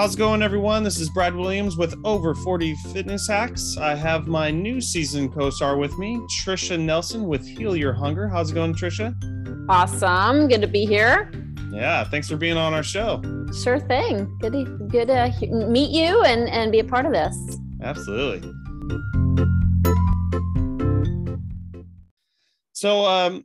How's it going, everyone? This is Brad Williams with Over 40 Fitness Hacks. I have my new season co star with me, Trisha Nelson with Heal Your Hunger. How's it going, Trisha? Awesome. Good to be here. Yeah, thanks for being on our show. Sure thing. Good to, good to meet you and, and be a part of this. Absolutely. So, um,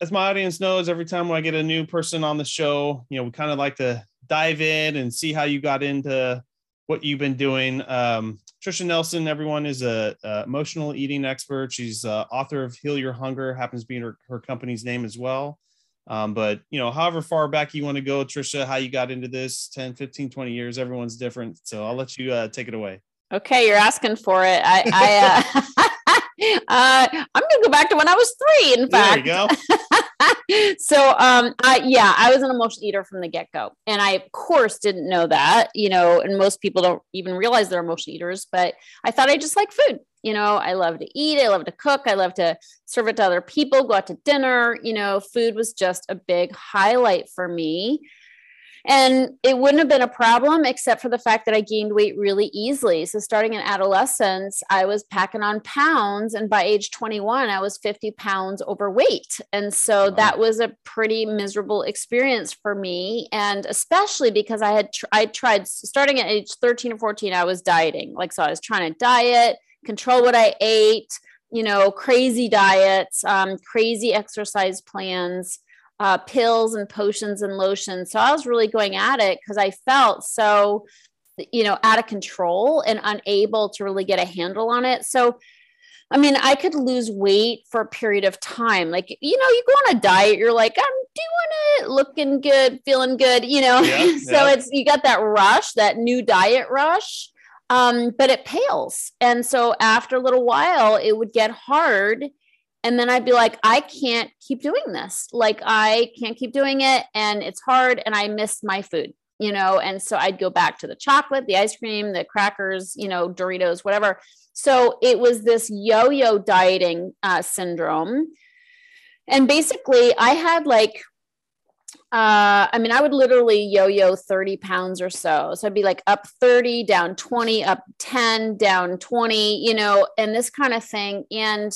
as my audience knows, every time I get a new person on the show, you know, we kind of like to dive in and see how you got into what you've been doing. Um, Trisha Nelson, everyone is a, a emotional eating expert. She's uh, author of Heal Your Hunger, happens to be her, her company's name as well. Um, but you know, however far back you want to go, Trisha, how you got into this 10, 15, 20 years, everyone's different. So I'll let you uh, take it away. Okay. You're asking for it. I, I uh, uh, I'm going to go back to when I was three, in fact. There you go. so um I yeah, I was an emotional eater from the get-go. And I of course didn't know that, you know, and most people don't even realize they're emotional eaters, but I thought I just like food. You know, I love to eat, I love to cook, I love to serve it to other people, go out to dinner, you know, food was just a big highlight for me. And it wouldn't have been a problem except for the fact that I gained weight really easily. So, starting in adolescence, I was packing on pounds. And by age 21, I was 50 pounds overweight. And so, wow. that was a pretty miserable experience for me. And especially because I had tr- I tried starting at age 13 or 14, I was dieting. Like, so I was trying to diet, control what I ate, you know, crazy diets, um, crazy exercise plans uh, pills and potions and lotions. So I was really going at it because I felt so, you know, out of control and unable to really get a handle on it. So, I mean, I could lose weight for a period of time. Like, you know, you go on a diet, you're like, I'm doing it, looking good, feeling good, you know. Yeah, so yeah. it's you got that rush, that new diet rush. Um, but it pales. And so after a little while, it would get hard and then I'd be like, I can't keep doing this. Like, I can't keep doing it. And it's hard. And I miss my food, you know? And so I'd go back to the chocolate, the ice cream, the crackers, you know, Doritos, whatever. So it was this yo yo dieting uh, syndrome. And basically, I had like, uh, I mean, I would literally yo yo 30 pounds or so. So I'd be like up 30, down 20, up 10, down 20, you know, and this kind of thing. And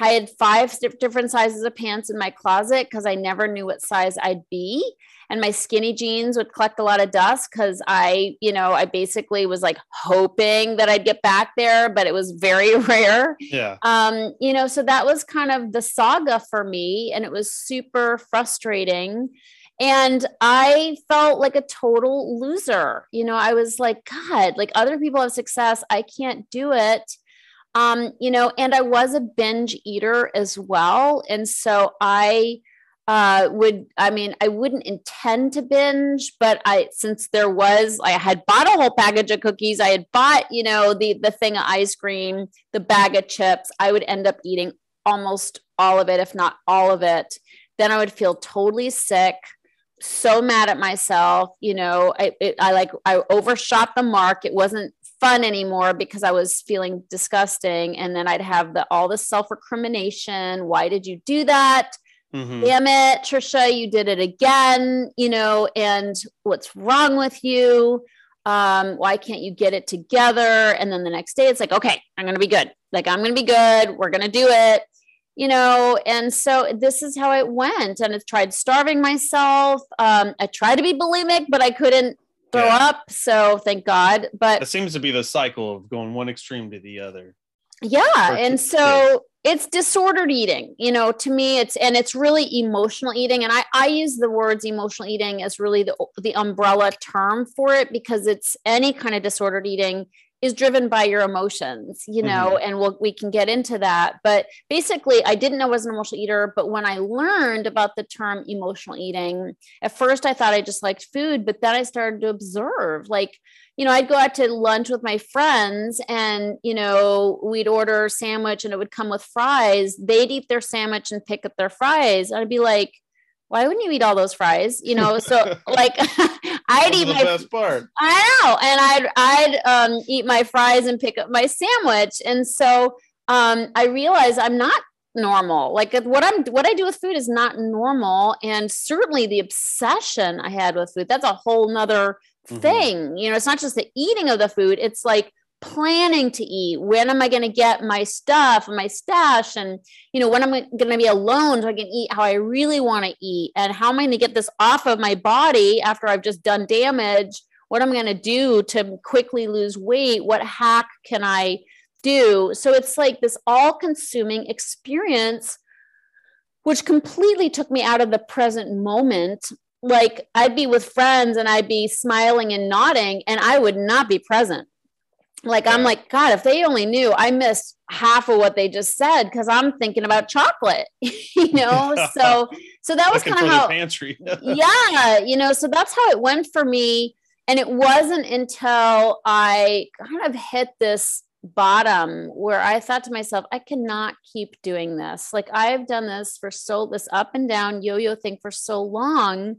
I had five different sizes of pants in my closet because I never knew what size I'd be. And my skinny jeans would collect a lot of dust because I, you know, I basically was like hoping that I'd get back there, but it was very rare. Yeah. Um, you know, so that was kind of the saga for me. And it was super frustrating. And I felt like a total loser. You know, I was like, God, like other people have success. I can't do it um, you know, and I was a binge eater as well. And so I uh, would, I mean, I wouldn't intend to binge, but I, since there was, I had bought a whole package of cookies, I had bought, you know, the, the thing of ice cream, the bag of chips, I would end up eating almost all of it, if not all of it. Then I would feel totally sick so mad at myself you know I, it, I like i overshot the mark it wasn't fun anymore because I was feeling disgusting. And then I'd have the all the self recrimination. Why did you do that? Mm-hmm. Damn it, Trisha, you did it again. You know, and what's wrong with you? Um, why can't you get it together? And then the next day, it's like, okay, I'm gonna be good. Like I'm gonna be good. We're gonna do it. You know, and so this is how it went. And I tried starving myself. Um, I tried to be bulimic, but I couldn't throw yeah. up. So thank God. But it seems to be the cycle of going one extreme to the other. Yeah. And so it's disordered eating, you know, to me it's and it's really emotional eating. And I, I use the words emotional eating as really the the umbrella term for it because it's any kind of disordered eating is driven by your emotions, you know, mm-hmm. and we'll, we can get into that. But basically, I didn't know I was an emotional eater. But when I learned about the term emotional eating, at first I thought I just liked food, but then I started to observe like, you know, I'd go out to lunch with my friends and, you know, we'd order a sandwich and it would come with fries. They'd eat their sandwich and pick up their fries. I'd be like, why wouldn't you eat all those fries? You know, so like I'd eat my best part. I know, and I'd I'd um, eat my fries and pick up my sandwich, and so um, I realized I'm not normal. Like what I'm what I do with food is not normal, and certainly the obsession I had with food that's a whole nother mm-hmm. thing. You know, it's not just the eating of the food, it's like planning to eat? When am i going to get my stuff and my stash? And you know when am i'm going to be alone so i can eat how i really want to eat? And how am i going to get this off of my body after i've just done damage? What am i going to do to quickly lose weight? What hack can i do? So it's like this all consuming experience which completely took me out of the present moment. Like i'd be with friends and i'd be smiling and nodding and i would not be present like i'm like god if they only knew i missed half of what they just said because i'm thinking about chocolate you know? So so that was kind of how pantry. Yeah you know so that's how it went for me and it wasn't until i kind of hit this bottom where i thought to myself i cannot keep doing this. Like i've done this for so this up and down yo-yo thing for so long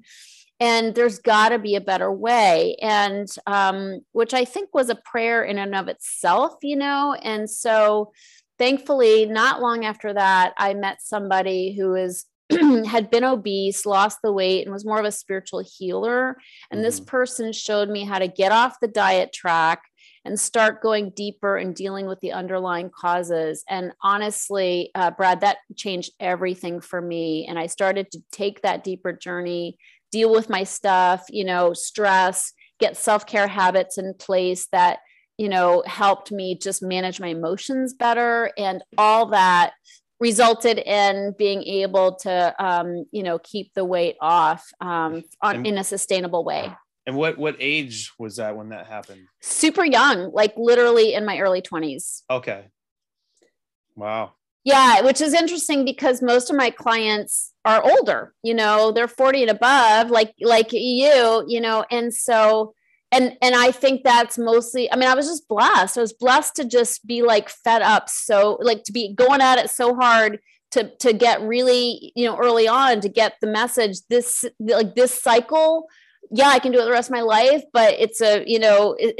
and there's got to be a better way and um, which i think was a prayer in and of itself you know and so thankfully not long after that i met somebody who is had been obese lost the weight and was more of a spiritual healer and mm-hmm. this person showed me how to get off the diet track and start going deeper and dealing with the underlying causes. And honestly, uh, Brad, that changed everything for me. And I started to take that deeper journey deal with my stuff, you know, stress, get self care habits in place that, you know, helped me just manage my emotions better. And all that resulted in being able to, um, you know, keep the weight off um, on, and, in a sustainable way. And what what age was that when that happened? Super young, like literally in my early 20s. Okay. Wow. Yeah, which is interesting because most of my clients are older, you know, they're 40 and above, like like you, you know, and so and and I think that's mostly I mean, I was just blessed. I was blessed to just be like fed up so like to be going at it so hard to to get really, you know, early on to get the message this like this cycle yeah, I can do it the rest of my life, but it's a, you know, it,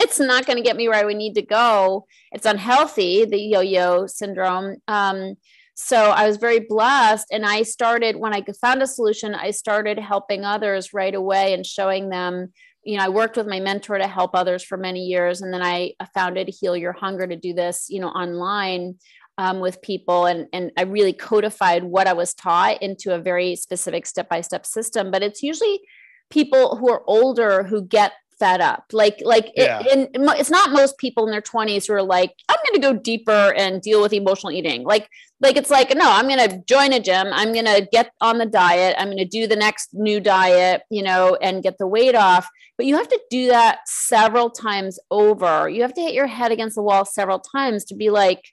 it's not going to get me where I would need to go. It's unhealthy, the yo-yo syndrome. Um, so I was very blessed. And I started, when I found a solution, I started helping others right away and showing them, you know, I worked with my mentor to help others for many years. And then I founded Heal Your Hunger to do this, you know, online um, with people and and I really codified what I was taught into a very specific step by step system. But it's usually people who are older who get fed up. Like like yeah. it, it's not most people in their 20s who are like i'm going to go deeper and deal with emotional eating. Like like it's like no i'm going to join a gym. I'm going to get on the diet. I'm going to do the next new diet you know and get the weight off. But you have to do that several times over. You have to hit your head against the wall several times to be like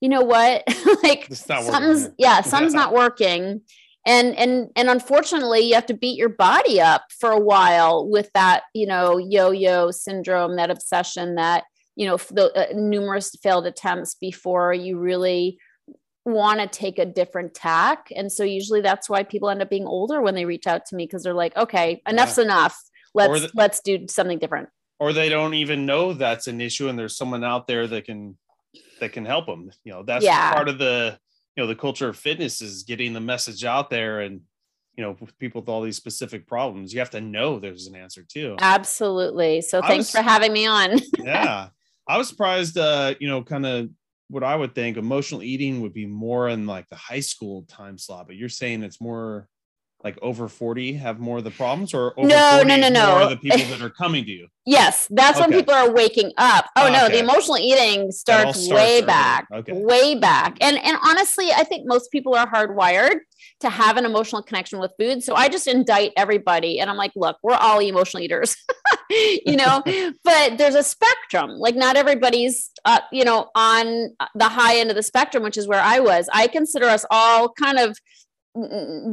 you know what? Like something's yeah something's not working and and and unfortunately you have to beat your body up for a while with that you know yo-yo syndrome that obsession that you know the uh, numerous failed attempts before you really want to take a different tack and so usually that's why people end up being older when they reach out to me because they're like okay enough's yeah. enough let's the, let's do something different or they don't even know that's an issue and there's someone out there that can that can help them you know that's yeah. part of the you know the culture of fitness is getting the message out there and you know with people with all these specific problems you have to know there's an answer too. Absolutely. So thanks was, for having me on. Yeah. I was surprised uh you know kind of what i would think emotional eating would be more in like the high school time slot but you're saying it's more like over 40 have more of the problems or no no no no. the people that are coming to you? Yes that's okay. when people are waking up. Oh, no the emotional eating starts, starts way early. back okay. way back. And and honestly i think most people are hardwired to have an emotional connection with food. So i just indict everybody and i'm like look we're all emotional eaters. You know? But there's a spectrum. Like not everybody's uh, you know on the high end of the spectrum which is where i was. I consider us all kind of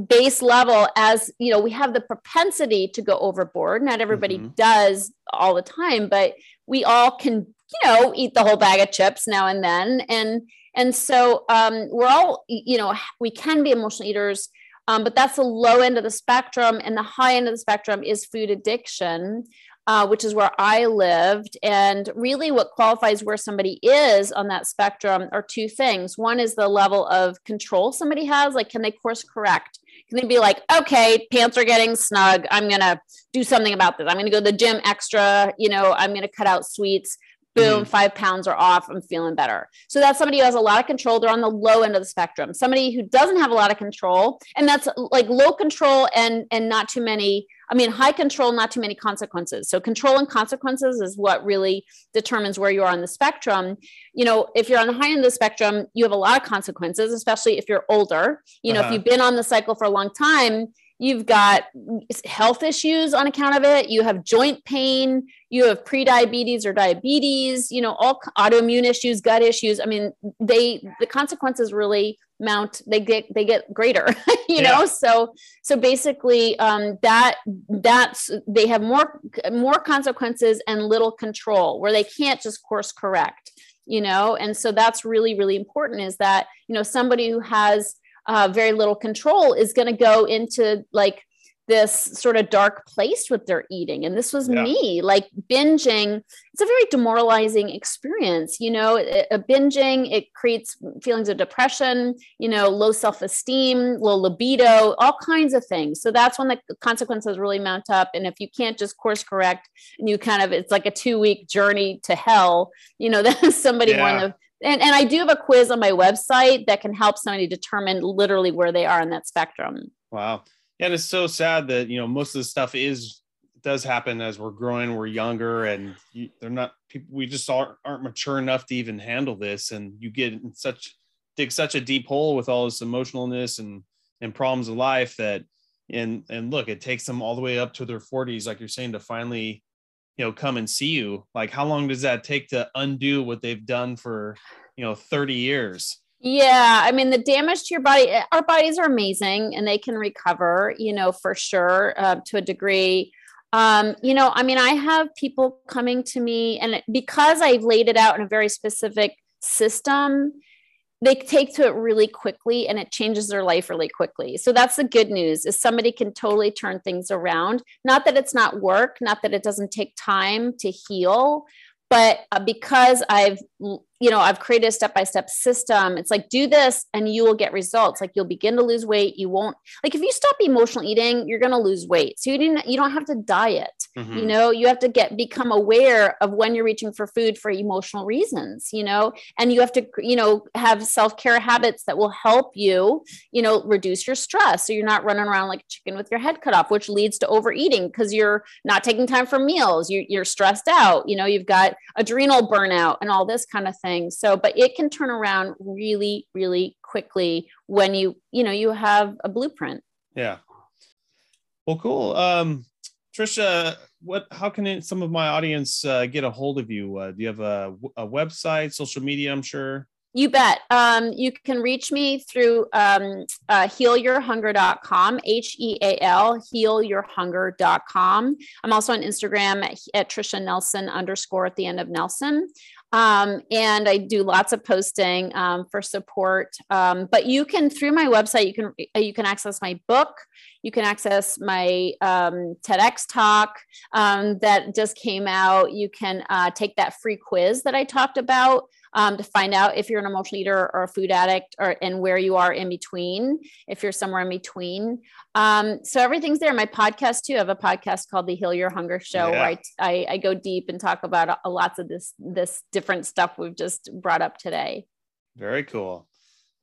base level as you know we have the propensity to go overboard. Not everybody mm-hmm. does all the time but we all can you know eat the whole bag of chips now and then. And and so um, we're all you know we can be emotional eaters um, but that's the low end of the spectrum and the high end of the spectrum is food addiction uh, which is where I lived. And really, what qualifies where somebody is on that spectrum are two things. One is the level of control somebody has, like, can they course correct? can they be like, okay, pants are getting snug. I'm going to do something about this. I'm going to go to the gym extra. You know, I'm going to cut out sweets boom, mm-hmm. five pounds are off. I'm feeling better. So that's somebody who has a lot of control. They're on the low end of the spectrum. Somebody who doesn't have a lot of control, and that's like low control and and not too many. I mean, high control, not too many consequences. So control and consequences is what really determines where you are on the spectrum. You know, if you're on the high end of the spectrum, you have a lot of consequences, especially if you're older. You know, uh-huh. if you've been on the cycle for a long time, You've got health issues on account of it. You have joint pain. You have prediabetes or diabetes. You know, all autoimmune issues, gut issues. I mean, they the consequences really mount. They get they get greater. you yeah. know, so so basically, um, that that's they have more more consequences and little control where they can't just course correct. You know, and so that's really really important. Is that you know somebody who has uh, very little control is going to go into like this sort of dark place with their eating and this was yeah. me like binging it's a very demoralizing experience you know a binging it creates feelings of depression you know low self-esteem low libido all kinds of things so that's when the consequences really mount up and if you can't just course correct and you kind of it's like a two week journey to hell you know then somebody yeah. one of and, and I do have a quiz on my website that can help somebody determine literally where they are in that spectrum. Wow. And it's so sad that you know most of the stuff is does happen as we're growing, we're younger, and you, they're not people. We just aren't, aren't mature enough to even handle this, and you get in such dig such a deep hole with all this emotionalness and and problems of life that and and look, it takes them all the way up to their 40s, like you're saying, to finally you know come and see you like how long does that take to undo what they've done for you know 30 years yeah i mean the damage to your body eh, our bodies are amazing and they can recover you know for sure uh, to a degree. Um, you know i mean i have people coming to me and because i've laid it out in a very specific system they take to it really quickly and it changes their life really quickly. So that's the good news is somebody can totally turn things around. Not that it's not work not that it doesn't take time to heal but uh, because i've you know i've created a step-by-step system. It's like do this and you will get results. Like you'll begin to lose weight. You won't like if you stop emotional eating you're going to lose weight. So you didn't you don't have to diet mm-hmm. you know? You have to get become aware of when you're reaching for food for emotional reasons you know? And you have to you know have self-care habits that will help you you know reduce your stress. So you're not running around like a chicken with your head cut off which leads to overeating because you're not taking time for meals. You, you're stressed out. You know you've got adrenal burnout and all this kind of thing So, but it can turn around really, really quickly when you, you know, you have a blueprint. Yeah. Well, cool. Um, Trisha, what, how can some of my audience uh, get a hold of you? Uh, do you have a, a website, social media? I'm sure. You bet. Um, you can reach me through um, uh, healyourhunger.com, H E A L, healyourhunger.com. I'm also on Instagram at, at Trisha Nelson underscore at the end of Nelson. Um, and I do lots of posting um, for support. Um, but you can through my website, you can uh, you can access my book. You can access my um, TEDx talk um, that just came out. You can uh, take that free quiz that I talked about um, to find out if you're an emotional eater or a food addict or and where you are in between, if you're somewhere in between. Um, so everything's there. My podcast too. I have a podcast called the Heal Your Hunger Show yeah. where I, I, I, go deep and talk about a, lots of this this different stuff we've just brought up today. Very cool.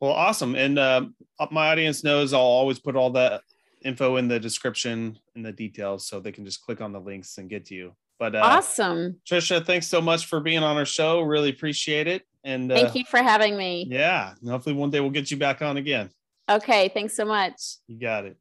Well, awesome. And uh, my audience knows I'll always put all that info in the description and the details so they can just click on the links and get to you. But uh, awesome, Trisha, thanks so much for being on our show. Really appreciate it. And uh, thank you for having me. Yeah, hopefully one day we'll get you back on again. Okay, thanks so much. You got it.